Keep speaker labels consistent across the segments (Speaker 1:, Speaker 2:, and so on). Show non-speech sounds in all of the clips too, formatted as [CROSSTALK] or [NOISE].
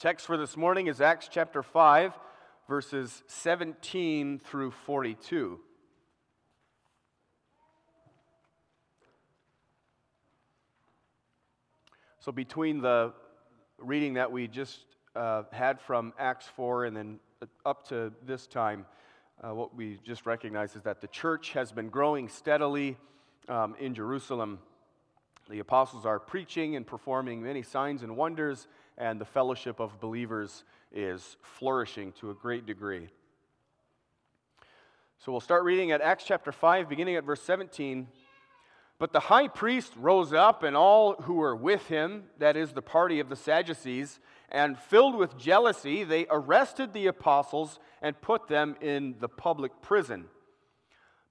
Speaker 1: Text for this morning is Acts chapter 5, verses 17 through 42. So, between the reading that we just uh, had from Acts 4 and then up to this time, uh, what we just recognize is that the church has been growing steadily um, in Jerusalem. The apostles are preaching and performing many signs and wonders and the fellowship of believers is flourishing to a great degree. So we'll start reading at Acts chapter 5, beginning at verse 17. But the high priest rose up, and all who were with him, that is, the party of the Sadducees, and filled with jealousy, they arrested the apostles and put them in the public prison.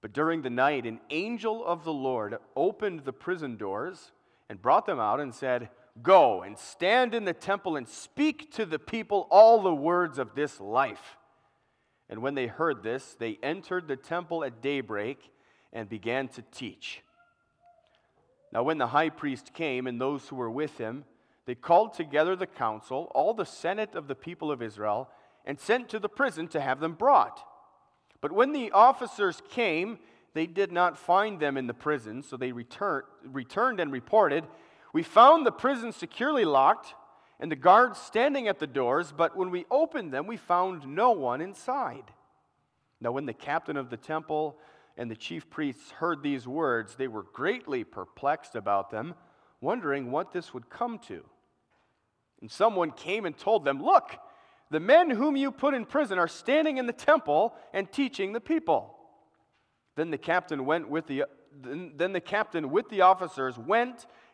Speaker 1: But during the night, an angel of the Lord opened the prison doors and brought them out and said, Go and stand in the temple and speak to the people all the words of this life. And when they heard this, they entered the temple at daybreak and began to teach. Now, when the high priest came and those who were with him, they called together the council, all the senate of the people of Israel, and sent to the prison to have them brought. But when the officers came, they did not find them in the prison, so they return, returned and reported we found the prison securely locked and the guards standing at the doors, but when we opened them, we found no one inside. Now, when the captain of the temple and the chief priests heard these words, they were greatly perplexed about them, wondering what this would come to. And someone came and told them, Look, the men whom you put in prison are standing in the temple and teaching the people. Then the captain went with the then the captain with the officers went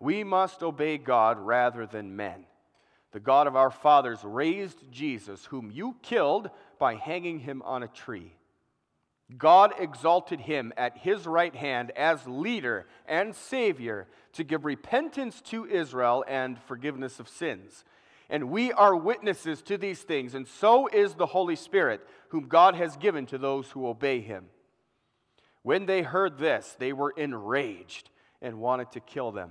Speaker 1: we must obey God rather than men. The God of our fathers raised Jesus, whom you killed by hanging him on a tree. God exalted him at his right hand as leader and savior to give repentance to Israel and forgiveness of sins. And we are witnesses to these things, and so is the Holy Spirit, whom God has given to those who obey him. When they heard this, they were enraged and wanted to kill them.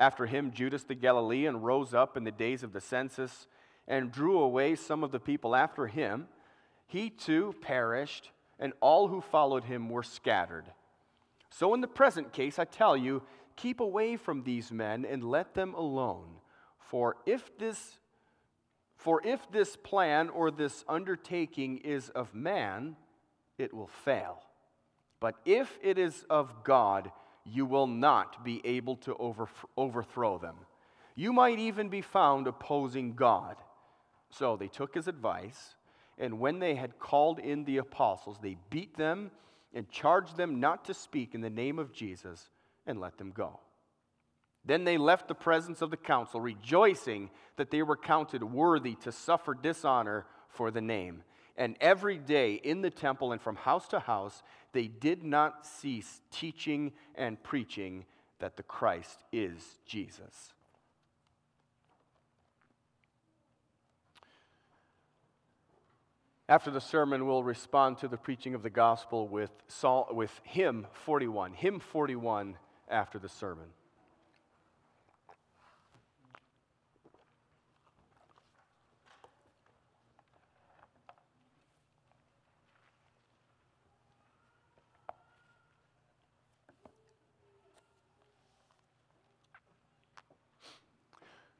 Speaker 1: After him, Judas the Galilean rose up in the days of the census and drew away some of the people after him. He too perished, and all who followed him were scattered. So, in the present case, I tell you, keep away from these men and let them alone. For if this for if this plan or this undertaking is of man, it will fail. But if it is of God, you will not be able to overthrow them. You might even be found opposing God. So they took his advice, and when they had called in the apostles, they beat them and charged them not to speak in the name of Jesus and let them go. Then they left the presence of the council, rejoicing that they were counted worthy to suffer dishonor for the name. And every day in the temple and from house to house, they did not cease teaching and preaching that the Christ is Jesus. After the sermon, we'll respond to the preaching of the gospel with, with hymn 41. Hymn 41 after the sermon.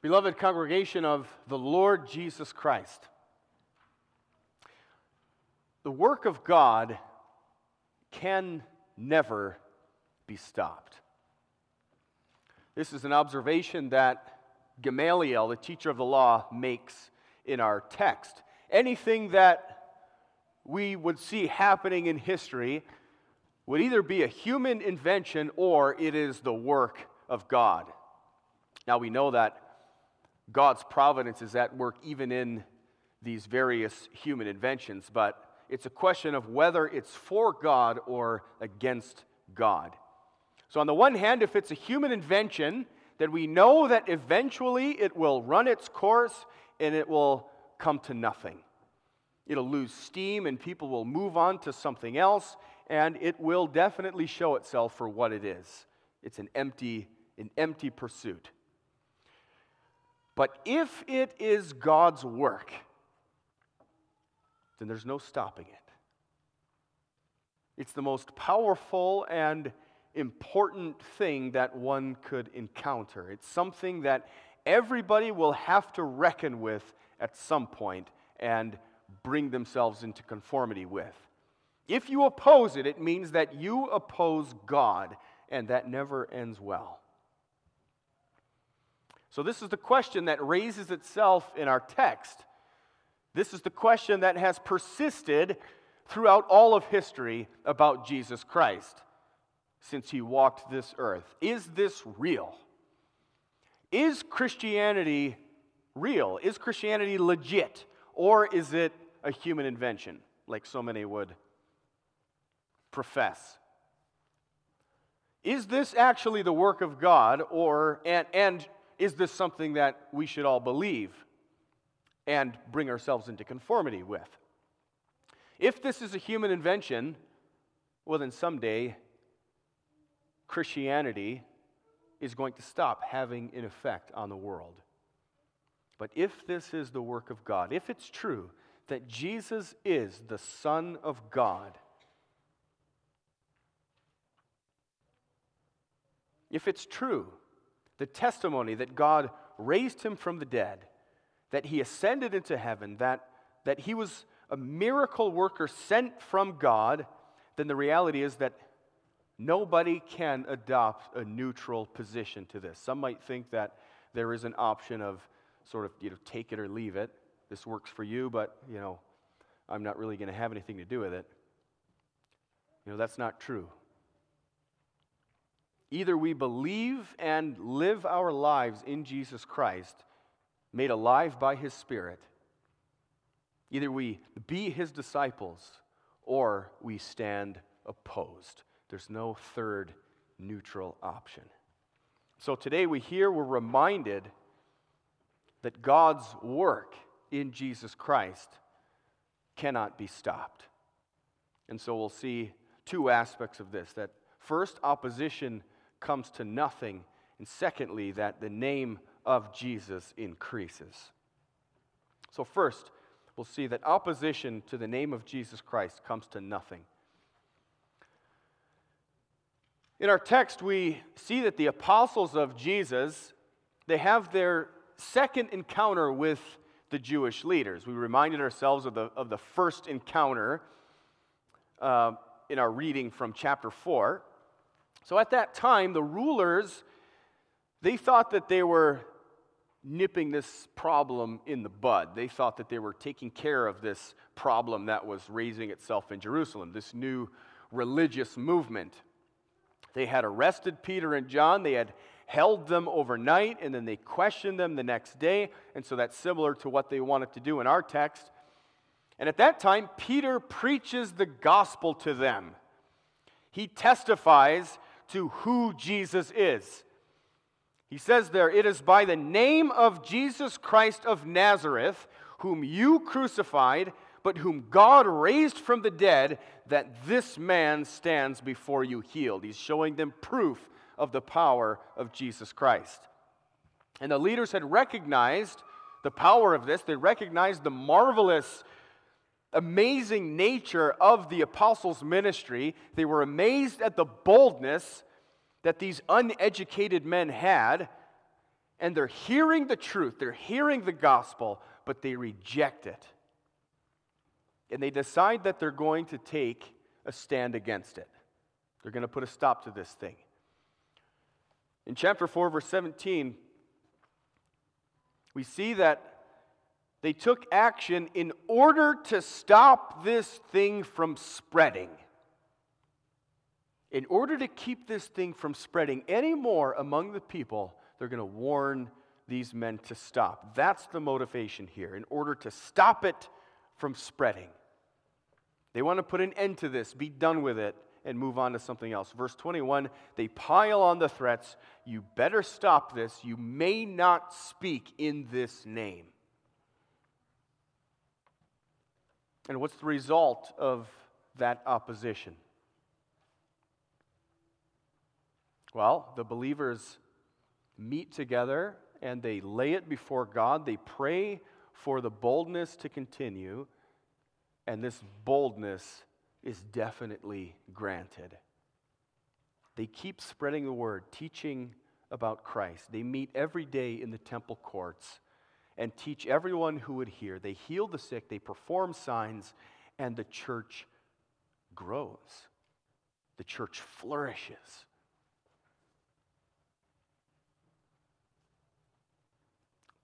Speaker 1: Beloved congregation of the Lord Jesus Christ, the work of God can never be stopped. This is an observation that Gamaliel, the teacher of the law, makes in our text. Anything that we would see happening in history would either be a human invention or it is the work of God. Now we know that God's providence is at work even in these various human inventions, but it's a question of whether it's for God or against God. So, on the one hand, if it's a human invention, then we know that eventually it will run its course and it will come to nothing. It'll lose steam and people will move on to something else, and it will definitely show itself for what it is. It's an empty, an empty pursuit. But if it is God's work, then there's no stopping it. It's the most powerful and important thing that one could encounter. It's something that everybody will have to reckon with at some point and bring themselves into conformity with. If you oppose it, it means that you oppose God, and that never ends well. So, this is the question that raises itself in our text. This is the question that has persisted throughout all of history about Jesus Christ since he walked this earth. Is this real? Is Christianity real? Is Christianity legit? Or is it a human invention, like so many would profess? Is this actually the work of God, or and, and is this something that we should all believe and bring ourselves into conformity with? If this is a human invention, well, then someday Christianity is going to stop having an effect on the world. But if this is the work of God, if it's true that Jesus is the Son of God, if it's true, the testimony that God raised him from the dead, that he ascended into heaven, that, that he was a miracle worker sent from God, then the reality is that Nobody can adopt a neutral position to this. Some might think that there is an option of sort of, you know, take it or leave it. This works for you, but, you know, I'm not really going to have anything to do with it. You know, that's not true. Either we believe and live our lives in Jesus Christ, made alive by His Spirit, either we be His disciples or we stand opposed. There's no third neutral option. So today we hear, we're reminded that God's work in Jesus Christ cannot be stopped. And so we'll see two aspects of this that first, opposition comes to nothing, and secondly, that the name of Jesus increases. So, first, we'll see that opposition to the name of Jesus Christ comes to nothing. In our text, we see that the apostles of Jesus, they have their second encounter with the Jewish leaders. We reminded ourselves of the, of the first encounter uh, in our reading from chapter 4. So at that time, the rulers, they thought that they were nipping this problem in the bud. They thought that they were taking care of this problem that was raising itself in Jerusalem, this new religious movement. They had arrested Peter and John, they had held them overnight, and then they questioned them the next day. And so that's similar to what they wanted to do in our text. And at that time, Peter preaches the gospel to them. He testifies to who Jesus is. He says there, It is by the name of Jesus Christ of Nazareth, whom you crucified but whom God raised from the dead, that this man stands before you healed. He's showing them proof of the power of Jesus Christ. And the leaders had recognized the power of this, they recognized the marvelous, amazing nature of the apostles' ministry. They were amazed at the boldness that these uneducated men had. And they're hearing the truth, they're hearing the gospel, but they reject it. and they decide that they're going to take a stand against it. They're going to put a stop to this thing. In chapter 4, verse 17, we see that they took action in order to stop this thing from spreading. In order to keep this thing from spreading any more among the people, they're going to warn these men to stop. That's the motivation here, in order to stop it from spreading. They want to put an end to this, be done with it, and move on to something else. Verse 21 they pile on the threats. You better stop this. You may not speak in this name. And what's the result of that opposition? Well, the believers meet together and they lay it before God. They pray for the boldness to continue, and this boldness is definitely granted. They keep spreading the word, teaching about Christ. They meet every day in the temple courts and teach everyone who would hear. They heal the sick, they perform signs, and the church grows. The church flourishes.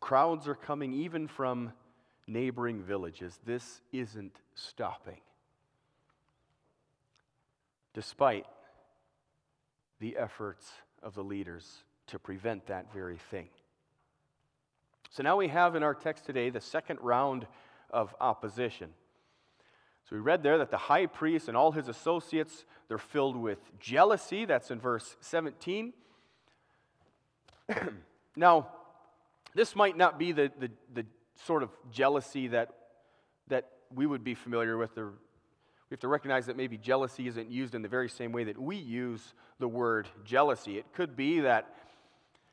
Speaker 1: Crowds are coming even from neighboring villages. This isn't stopping. Despite the efforts of the leaders to prevent that very thing. So now we have in our text today the second round of opposition. So we read there that the high priest and all his associates, they're filled with jealousy. That's in verse 17. [CLEARS THROAT] now, this might not be the, the, the sort of jealousy that, that we would be familiar with. Or we have to recognize that maybe jealousy isn't used in the very same way that we use the word jealousy. It could be that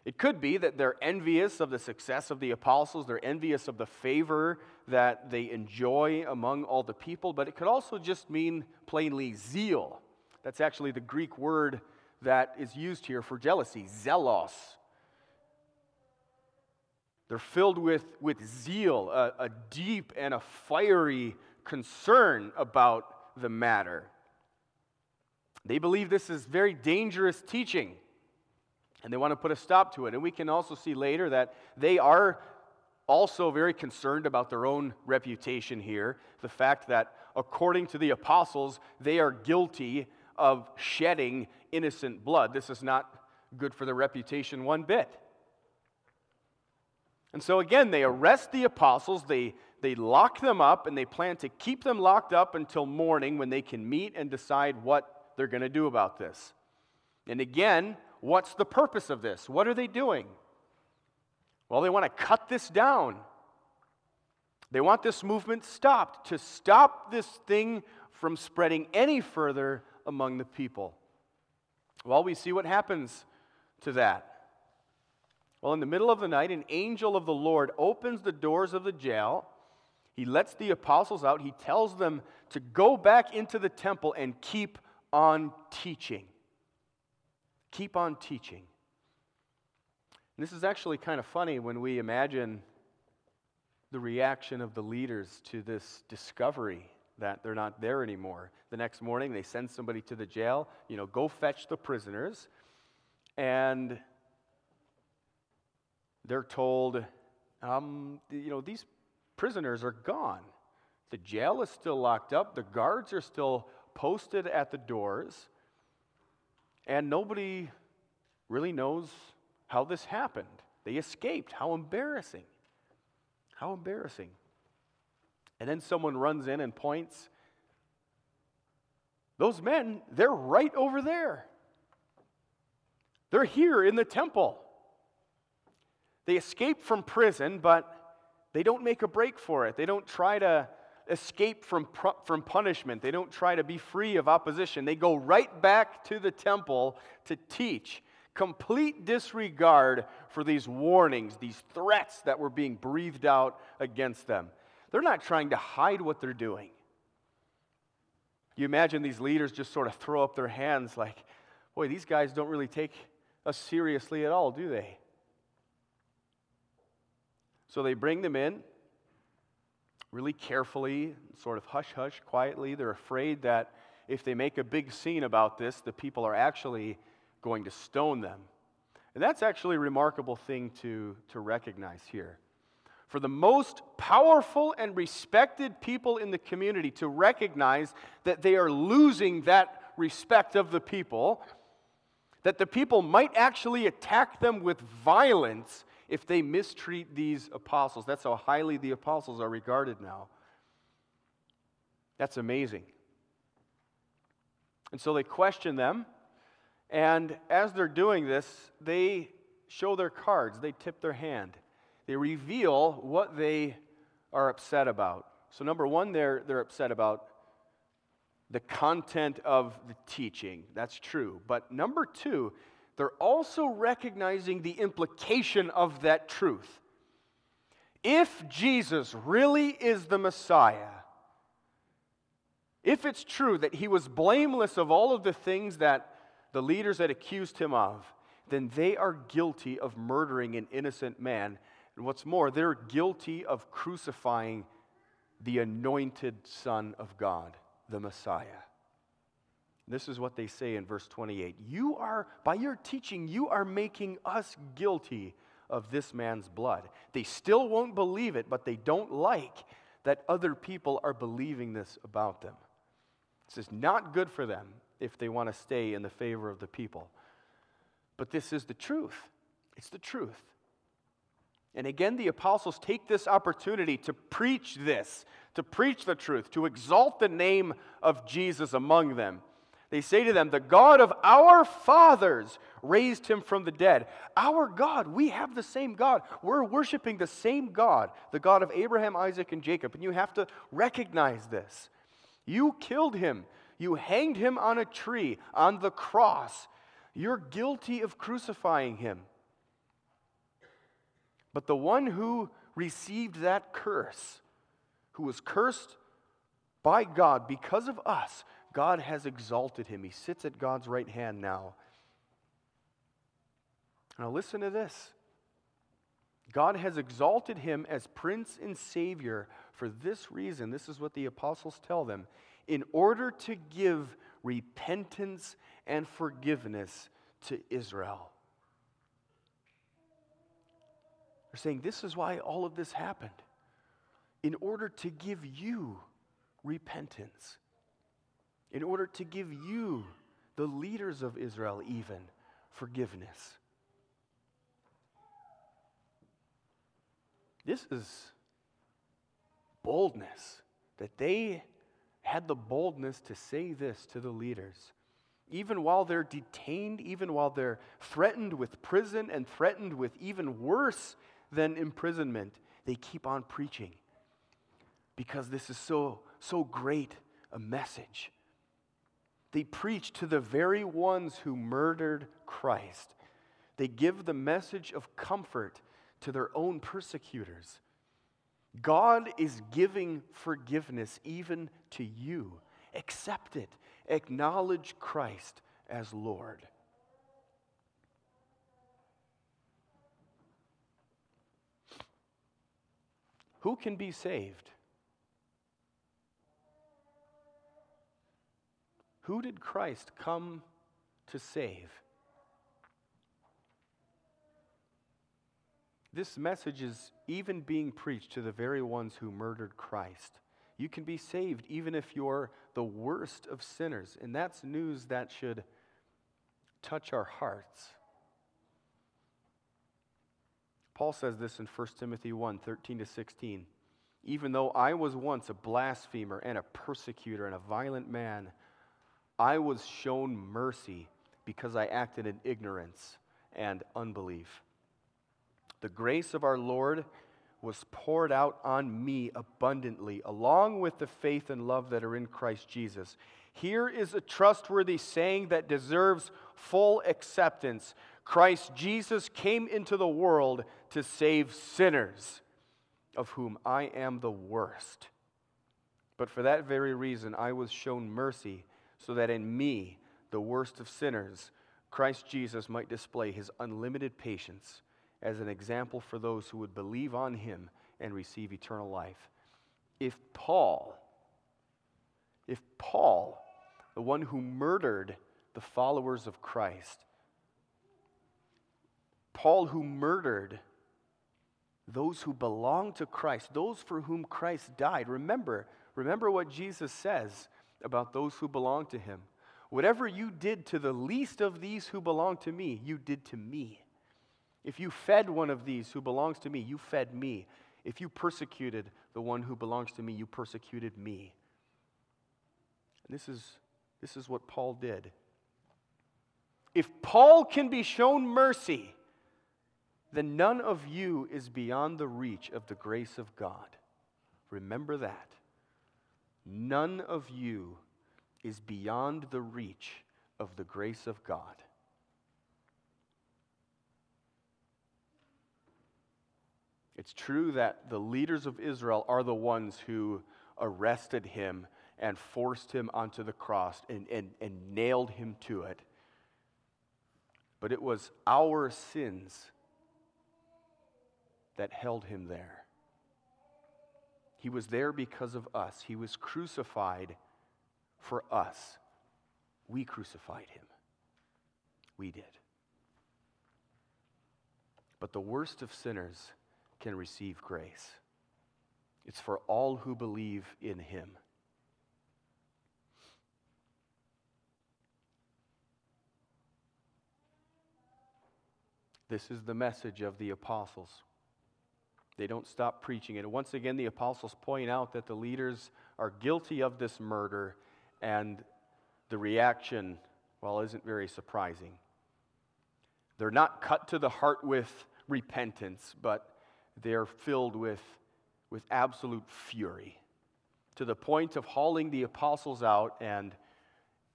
Speaker 1: it could be that they're envious of the success of the apostles, they're envious of the favor that they enjoy among all the people, but it could also just mean plainly zeal. That's actually the Greek word that is used here for jealousy, zelos. They're filled with, with zeal, a, a deep and a fiery concern about the matter. They believe this is very dangerous teaching, and they want to put a stop to it. And we can also see later that they are also very concerned about their own reputation here. The fact that, according to the apostles, they are guilty of shedding innocent blood. This is not good for their reputation one bit. And so again, they arrest the apostles, they, they lock them up, and they plan to keep them locked up until morning when they can meet and decide what they're going to do about this. And again, what's the purpose of this? What are they doing? Well, they want to cut this down. They want this movement stopped, to stop this thing from spreading any further among the people. Well, we see what happens to that. Well, in the middle of the night, an angel of the Lord opens the doors of the jail. He lets the apostles out. He tells them to go back into the temple and keep on teaching. Keep on teaching. And this is actually kind of funny when we imagine the reaction of the leaders to this discovery that they're not there anymore. The next morning, they send somebody to the jail, you know, go fetch the prisoners. And they're told, um, you know, these prisoners are gone. The jail is still locked up, the guards are still posted at the doors, and nobody really knows how this happened. They escaped. How embarrassing. How embarrassing. And then someone runs in and points. Those men, they're right over there. They're here in the temple. They escape from prison, but they don't make a break for it. They don't try to escape from, from punishment. They don't try to be free of opposition. They go right back to the temple to teach. Complete disregard for these warnings, these threats that were being breathed out against them. They're not trying to hide what they're doing. You imagine these leaders just sort of throw up their hands like, boy, these guys don't really take us seriously at all, do they? So they bring them in. Really carefully, sort of hush hush, quietly. They're afraid that if they make a big scene about this, the people are actually going to stone them. And that's actually a remarkable thing to, to recognize here. For the most powerful and respected people in the community to recognize that they are losing that respect of the people, that the people might actually attack them with violence if they mistreat these apostles. That's how highly the apostles are regarded now. That's amazing. And so they question them. And as they're doing this, they show their cards, they tip their hand, they reveal what they are upset about. So, number one, they're, they're upset about the content of the teaching. That's true. But number two, they're also recognizing the implication of that truth. If Jesus really is the Messiah, if it's true that he was blameless of all of the things that the leaders had accused him of, then they are guilty of murdering an innocent man. And what's more, they're guilty of crucifying the anointed Son of God, the Messiah. This is what they say in verse 28. You are, by your teaching, you are making us guilty of this man's blood. They still won't believe it, but they don't like that other people are believing this about them. This is not good for them if they want to stay in the favor of the people. But this is the truth. It's the truth. And again, the apostles take this opportunity to preach this, to preach the truth, to exalt the name of Jesus among them. They say to them, The God of our fathers raised him from the dead. Our God, we have the same God. We're worshiping the same God, the God of Abraham, Isaac, and Jacob. And you have to recognize this. You killed him, you hanged him on a tree, on the cross. You're guilty of crucifying him. But the one who received that curse, who was cursed by God because of us, God has exalted him. He sits at God's right hand now. Now, listen to this God has exalted him as Prince and Savior for this reason. This is what the apostles tell them in order to give repentance and forgiveness to Israel. They're saying this is why all of this happened in order to give you repentance in order to give you, the leaders of Israel, even forgiveness. This is boldness that they had the boldness to say this to the leaders. Even while they're detained, even while they're threatened with prison and threatened with even worse than imprisonment, they keep on preaching because this is so, so great a message. They preach to the very ones who murdered Christ. They give the message of comfort to their own persecutors. God is giving forgiveness even to you. Accept it. Acknowledge Christ as Lord. Who can be saved? Who did Christ come to save? This message is even being preached to the very ones who murdered Christ. You can be saved even if you're the worst of sinners. And that's news that should touch our hearts. Paul says this in 1 Timothy 1 13 to 16. Even though I was once a blasphemer and a persecutor and a violent man, I was shown mercy because I acted in ignorance and unbelief. The grace of our Lord was poured out on me abundantly, along with the faith and love that are in Christ Jesus. Here is a trustworthy saying that deserves full acceptance Christ Jesus came into the world to save sinners, of whom I am the worst. But for that very reason, I was shown mercy so that in me, the worst of sinners, Christ Jesus might display his unlimited patience as an example for those who would believe on him and receive eternal life. if Paul, if Paul, the one who murdered the followers of Christ, Paul who murdered those who belong to Christ, those for whom Christ died. Remember, remember what Jesus says about those who belong to him. Whatever you did to the least of these who belong to me, you did to me. If you fed one of these who belongs to me, you fed me. If you persecuted the one who belongs to me, you persecuted me. And this is, this is what Paul did. If Paul can be shown mercy, then none of you is beyond the reach of the grace of God. Remember that. None of you is beyond the reach of the grace of God. It's true that the leaders of Israel are the ones who arrested him and forced him onto the cross and, and, and nailed him to it. But it was our sins that held him there. He was there because of us. He was crucified for us. We crucified him. We did. But the worst of sinners can receive grace. It's for all who believe in him. This is the message of the apostles. They don't stop preaching it. And once again, the apostles point out that the leaders are guilty of this murder, and the reaction, well, isn't very surprising. They're not cut to the heart with repentance, but they're filled with, with absolute fury to the point of hauling the apostles out and,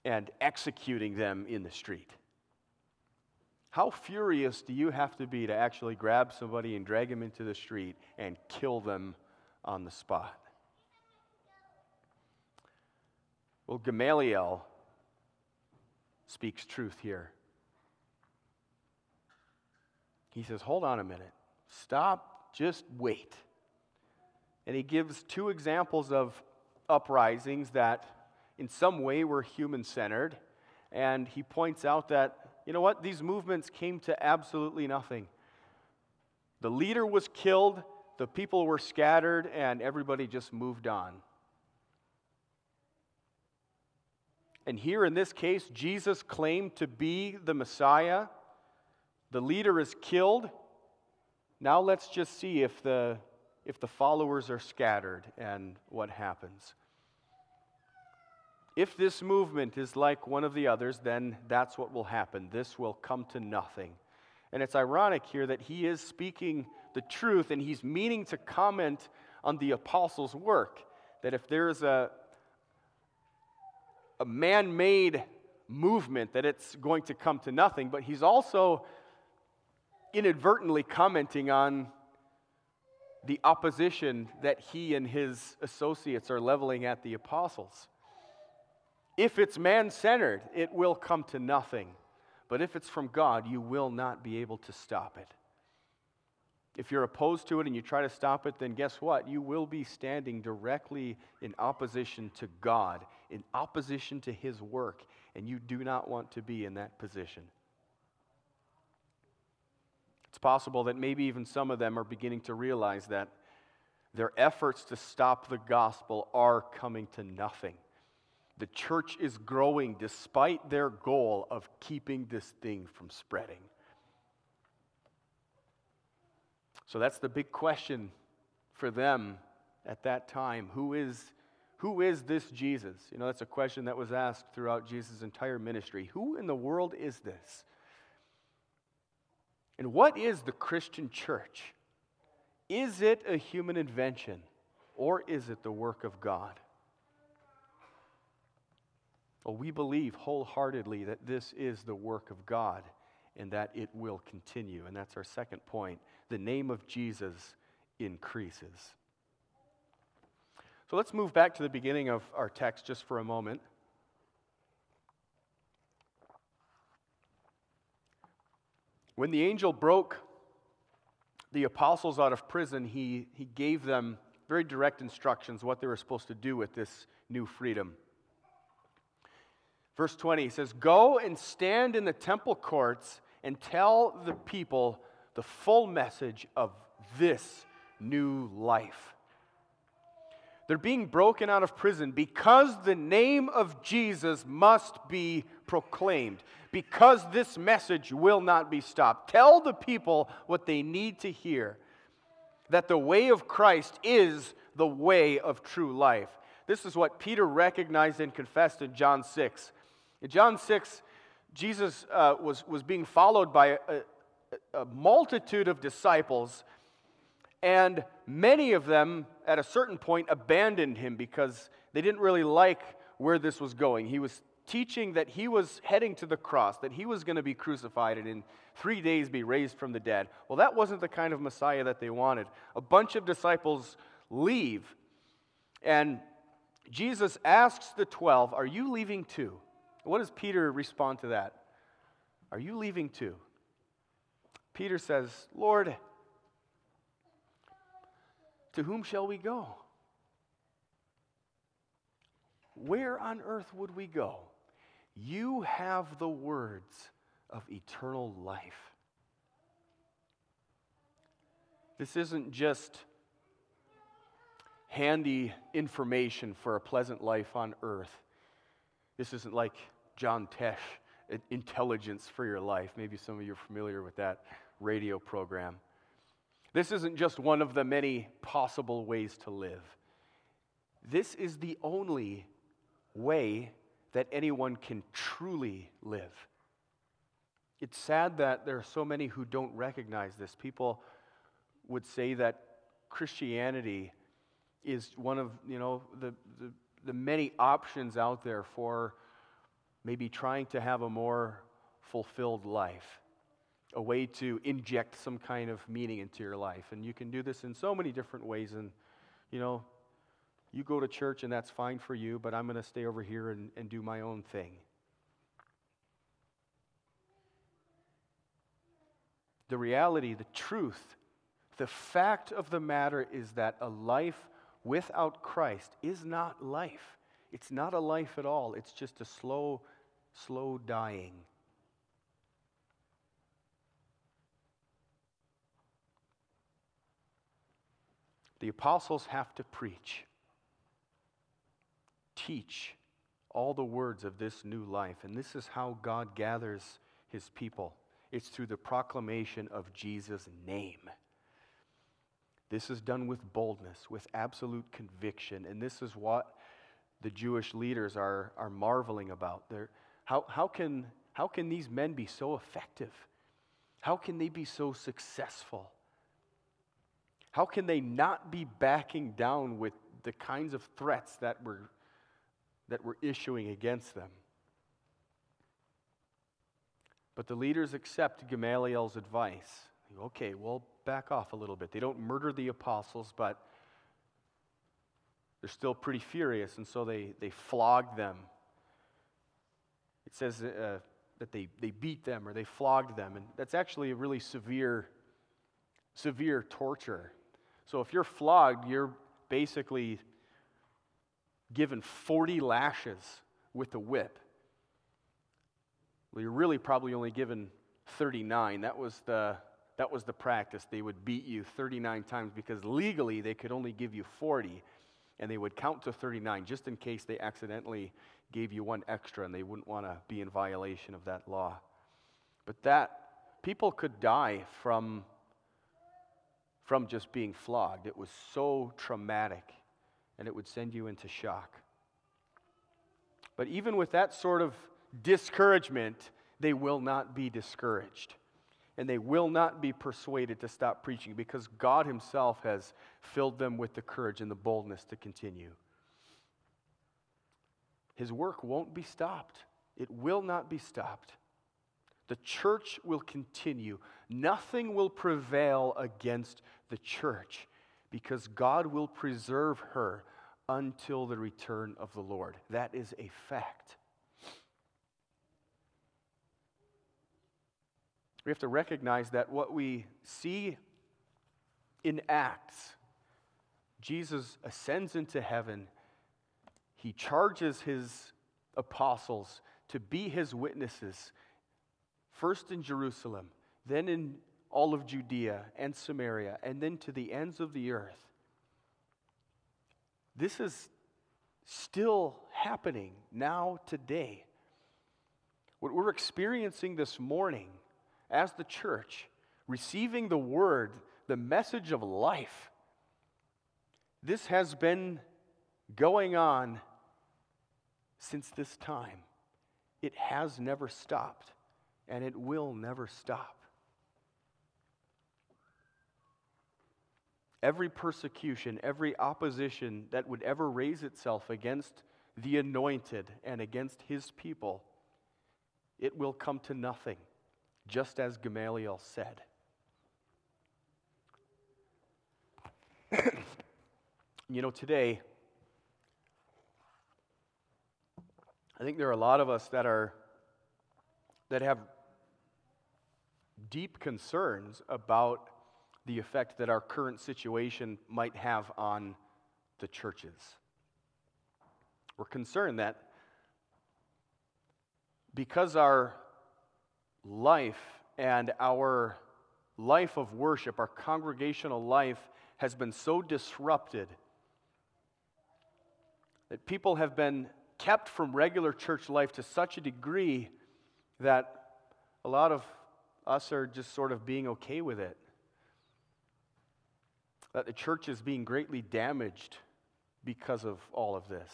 Speaker 1: and executing them in the street. How furious do you have to be to actually grab somebody and drag them into the street and kill them on the spot? Well, Gamaliel speaks truth here. He says, Hold on a minute. Stop, just wait. And he gives two examples of uprisings that, in some way, were human centered. And he points out that you know what? These movements came to absolutely nothing. The leader was killed, the people were scattered, and everybody just moved on. And here in this case, Jesus claimed to be the Messiah. The leader is killed. Now let's just see if the, if the followers are scattered and what happens. If this movement is like one of the others, then that's what will happen. This will come to nothing. And it's ironic here that he is speaking the truth and he's meaning to comment on the apostles' work. That if there's a, a man made movement, that it's going to come to nothing. But he's also inadvertently commenting on the opposition that he and his associates are leveling at the apostles. If it's man centered, it will come to nothing. But if it's from God, you will not be able to stop it. If you're opposed to it and you try to stop it, then guess what? You will be standing directly in opposition to God, in opposition to His work, and you do not want to be in that position. It's possible that maybe even some of them are beginning to realize that their efforts to stop the gospel are coming to nothing. The church is growing despite their goal of keeping this thing from spreading. So that's the big question for them at that time. Who is, who is this Jesus? You know, that's a question that was asked throughout Jesus' entire ministry. Who in the world is this? And what is the Christian church? Is it a human invention or is it the work of God? Well, we believe wholeheartedly that this is the work of God and that it will continue. And that's our second point. The name of Jesus increases. So let's move back to the beginning of our text just for a moment. When the angel broke the apostles out of prison, he, he gave them very direct instructions what they were supposed to do with this new freedom. Verse 20 he says, Go and stand in the temple courts and tell the people the full message of this new life. They're being broken out of prison because the name of Jesus must be proclaimed, because this message will not be stopped. Tell the people what they need to hear that the way of Christ is the way of true life. This is what Peter recognized and confessed in John 6. In John 6, Jesus uh, was, was being followed by a, a, multitude of disciples, and many of them, at a certain point, abandoned him because they didn't really like where this was going. He was teaching that he was heading to the cross, that he was going to be crucified and in three days be raised from the dead. Well, that wasn't the kind of Messiah that they wanted. A bunch of disciples leave, and Jesus asks the 12, Are you leaving too? What does Peter respond to that? Are you leaving too? Peter says, Lord, to whom shall we go? Where on earth would we go? You have the words of eternal life. This isn't just handy information for a pleasant life on earth. This isn't like John Tesh, uh, Intelligence for Your Life. Maybe some of you are familiar with that radio program. This isn't just one of the many possible ways to live. This is the only way that anyone can truly live. It's sad that there are so many who don't recognize this. People would say that Christianity is one of you know the, the, the many options out there for maybe trying to have a more fulfilled life a way to inject some kind of meaning into your life and you can do this in so many different ways and you know you go to church and that's fine for you, but I'm going to stay over here and, and do my own thing. The reality, the truth, the fact of the matter is that a life without Christ is not life. It's not a life at all. It's just a slow, slow dying. The apostles have to preach teach all the words of this new life. And this is how God gathers his people it's through the proclamation of Jesus' name. This is done with boldness, with absolute conviction. And this is what the Jewish leaders are, are marveling about. They're, how, how, can, how can these men be so effective? How can they be so successful? How can they not be backing down with the kinds of threats that were that were issuing against them. But the leaders accept Gamaliel's advice. Okay, we'll back off a little bit. They don't murder the apostles, but they're still pretty furious, and so they, they flogged them. It says uh, that they, they beat them or they flogged them, and that's actually a really severe, severe torture. So if you're flogged, you're basically given 40 lashes with a whip. Well, you're really probably only given 39. That was the that was the practice. They would beat you 39 times because legally they could only give you 40 and they would count to 39 just in case they accidentally gave you one extra and they wouldn't want to be in violation of that law. But that people could die from from just being flogged. It was so traumatic and it would send you into shock. But even with that sort of discouragement, they will not be discouraged. And they will not be persuaded to stop preaching because God Himself has filled them with the courage and the boldness to continue. His work won't be stopped, it will not be stopped. The church will continue. Nothing will prevail against the church because God will preserve her until the return of the Lord. That is a fact. We have to recognize that what we see in Acts Jesus ascends into heaven. He charges his apostles to be his witnesses, first in Jerusalem, then in all of Judea and Samaria, and then to the ends of the earth. This is still happening now, today. What we're experiencing this morning as the church, receiving the word, the message of life, this has been going on since this time. It has never stopped, and it will never stop. Every persecution, every opposition that would ever raise itself against the anointed and against his people, it will come to nothing, just as Gamaliel said. [COUGHS] you know, today, I think there are a lot of us that are that have deep concerns about the effect that our current situation might have on the churches. We're concerned that because our life and our life of worship, our congregational life, has been so disrupted that people have been kept from regular church life to such a degree that a lot of us are just sort of being okay with it. That the church is being greatly damaged because of all of this.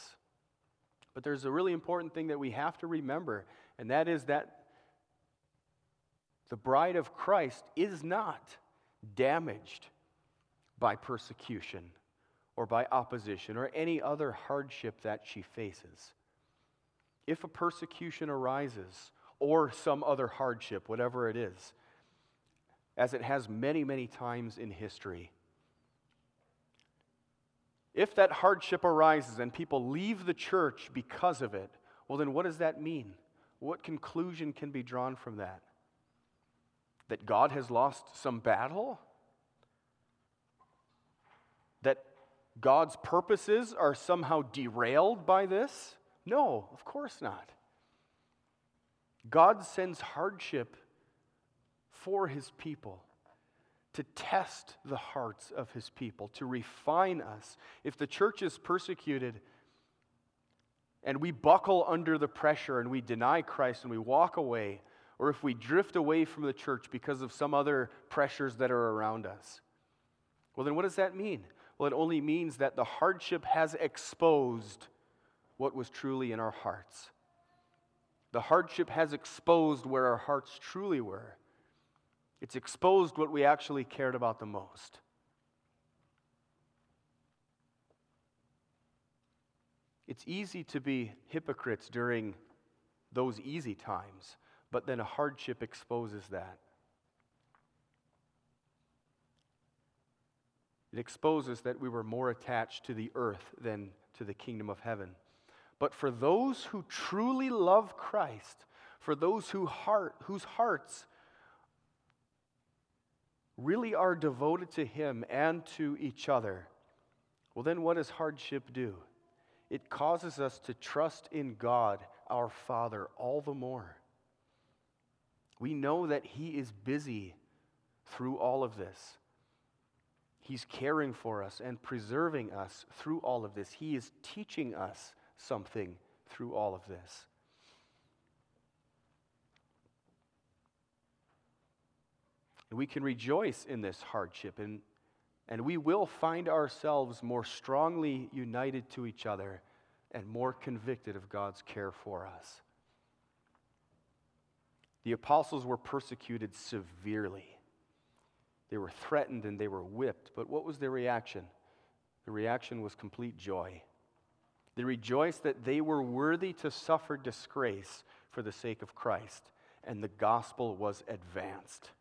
Speaker 1: But there's a really important thing that we have to remember, and that is that the bride of Christ is not damaged by persecution or by opposition or any other hardship that she faces. If a persecution arises or some other hardship, whatever it is, as it has many, many times in history, if that hardship arises and people leave the church because of it, well, then what does that mean? What conclusion can be drawn from that? That God has lost some battle? That God's purposes are somehow derailed by this? No, of course not. God sends hardship for his people to test the hearts of his people, to refine us. If the church is persecuted and we buckle under the pressure and we deny Christ and we walk away, or if we drift away from the church because of some other pressures that are around us, well, then what does that mean? Well, it only means that the hardship has exposed what was truly in our hearts. The hardship has exposed where our hearts truly were. It's exposed what we actually cared about the most. It's easy to be hypocrites during those easy times, but then a hardship exposes that. It exposes that we were more attached to the earth than to the kingdom of heaven. But for those who truly love Christ, for those who heart, whose hearts really are devoted to Him and to each other, well, then what does hardship do? It causes us to trust in God, our Father, all the more. We know that He is busy through all of this. He's caring for us and preserving us through all of this. He is teaching us something through all of this. And we can rejoice in this hardship, and, and we will find ourselves more strongly united to each other and more convicted of God's care for us. The apostles were persecuted severely. They were threatened and they were whipped. But what was their reaction? The reaction was complete joy. They rejoiced that they were worthy to suffer disgrace for the sake of Christ, and the gospel was advanced.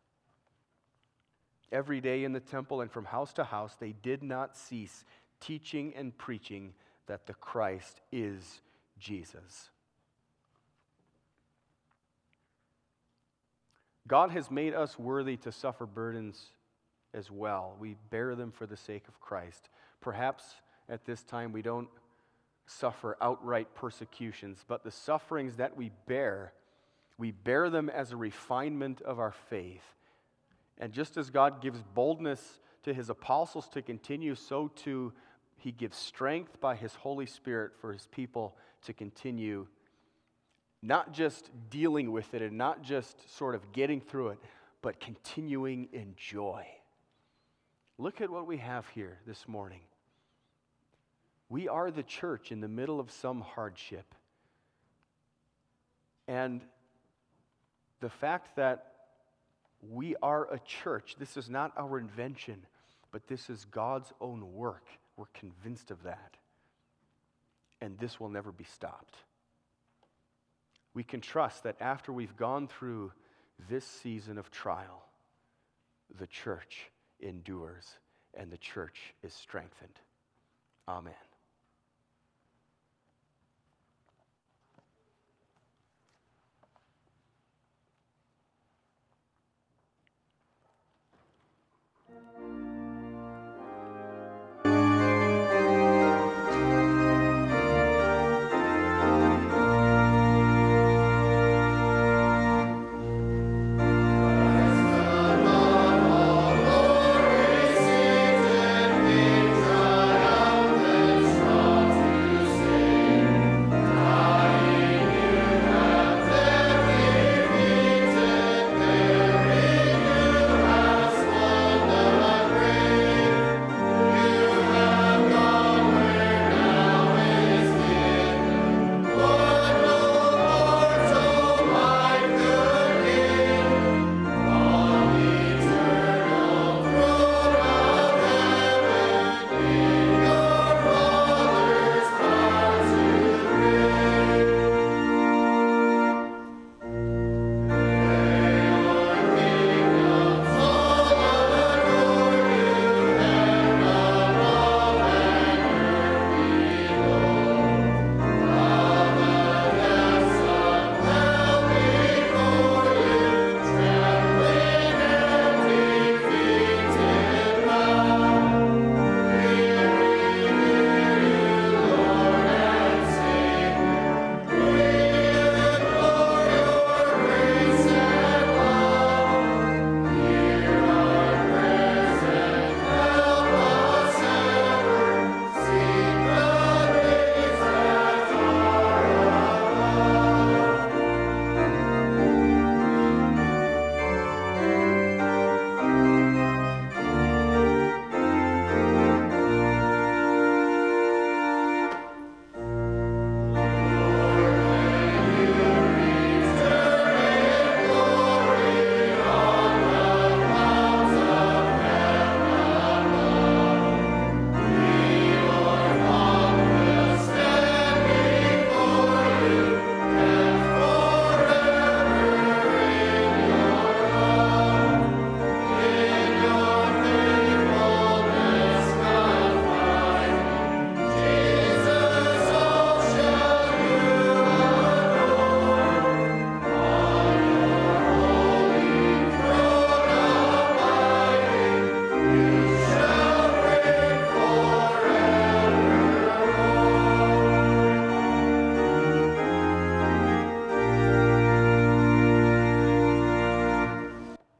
Speaker 1: Every day in the temple and from house to house, they did not cease teaching and preaching that the Christ is Jesus. God has made us worthy to suffer burdens as well. We bear them for the sake of Christ. Perhaps at this time we don't suffer outright persecutions, but the sufferings that we bear, we bear them as a refinement of our faith. And just as God gives boldness to his apostles to continue, so too he gives strength by his Holy Spirit for his people to continue not just dealing with it and not just sort of getting through it, but continuing in joy. Look at what we have here this morning. We are the church in the middle of some hardship. And the fact that we are a church, this is not our invention, but this is God's own work. We're convinced of that. And this will never be stopped. We can trust that after we've gone through this season of trial, the church endures and the church is strengthened. Amen.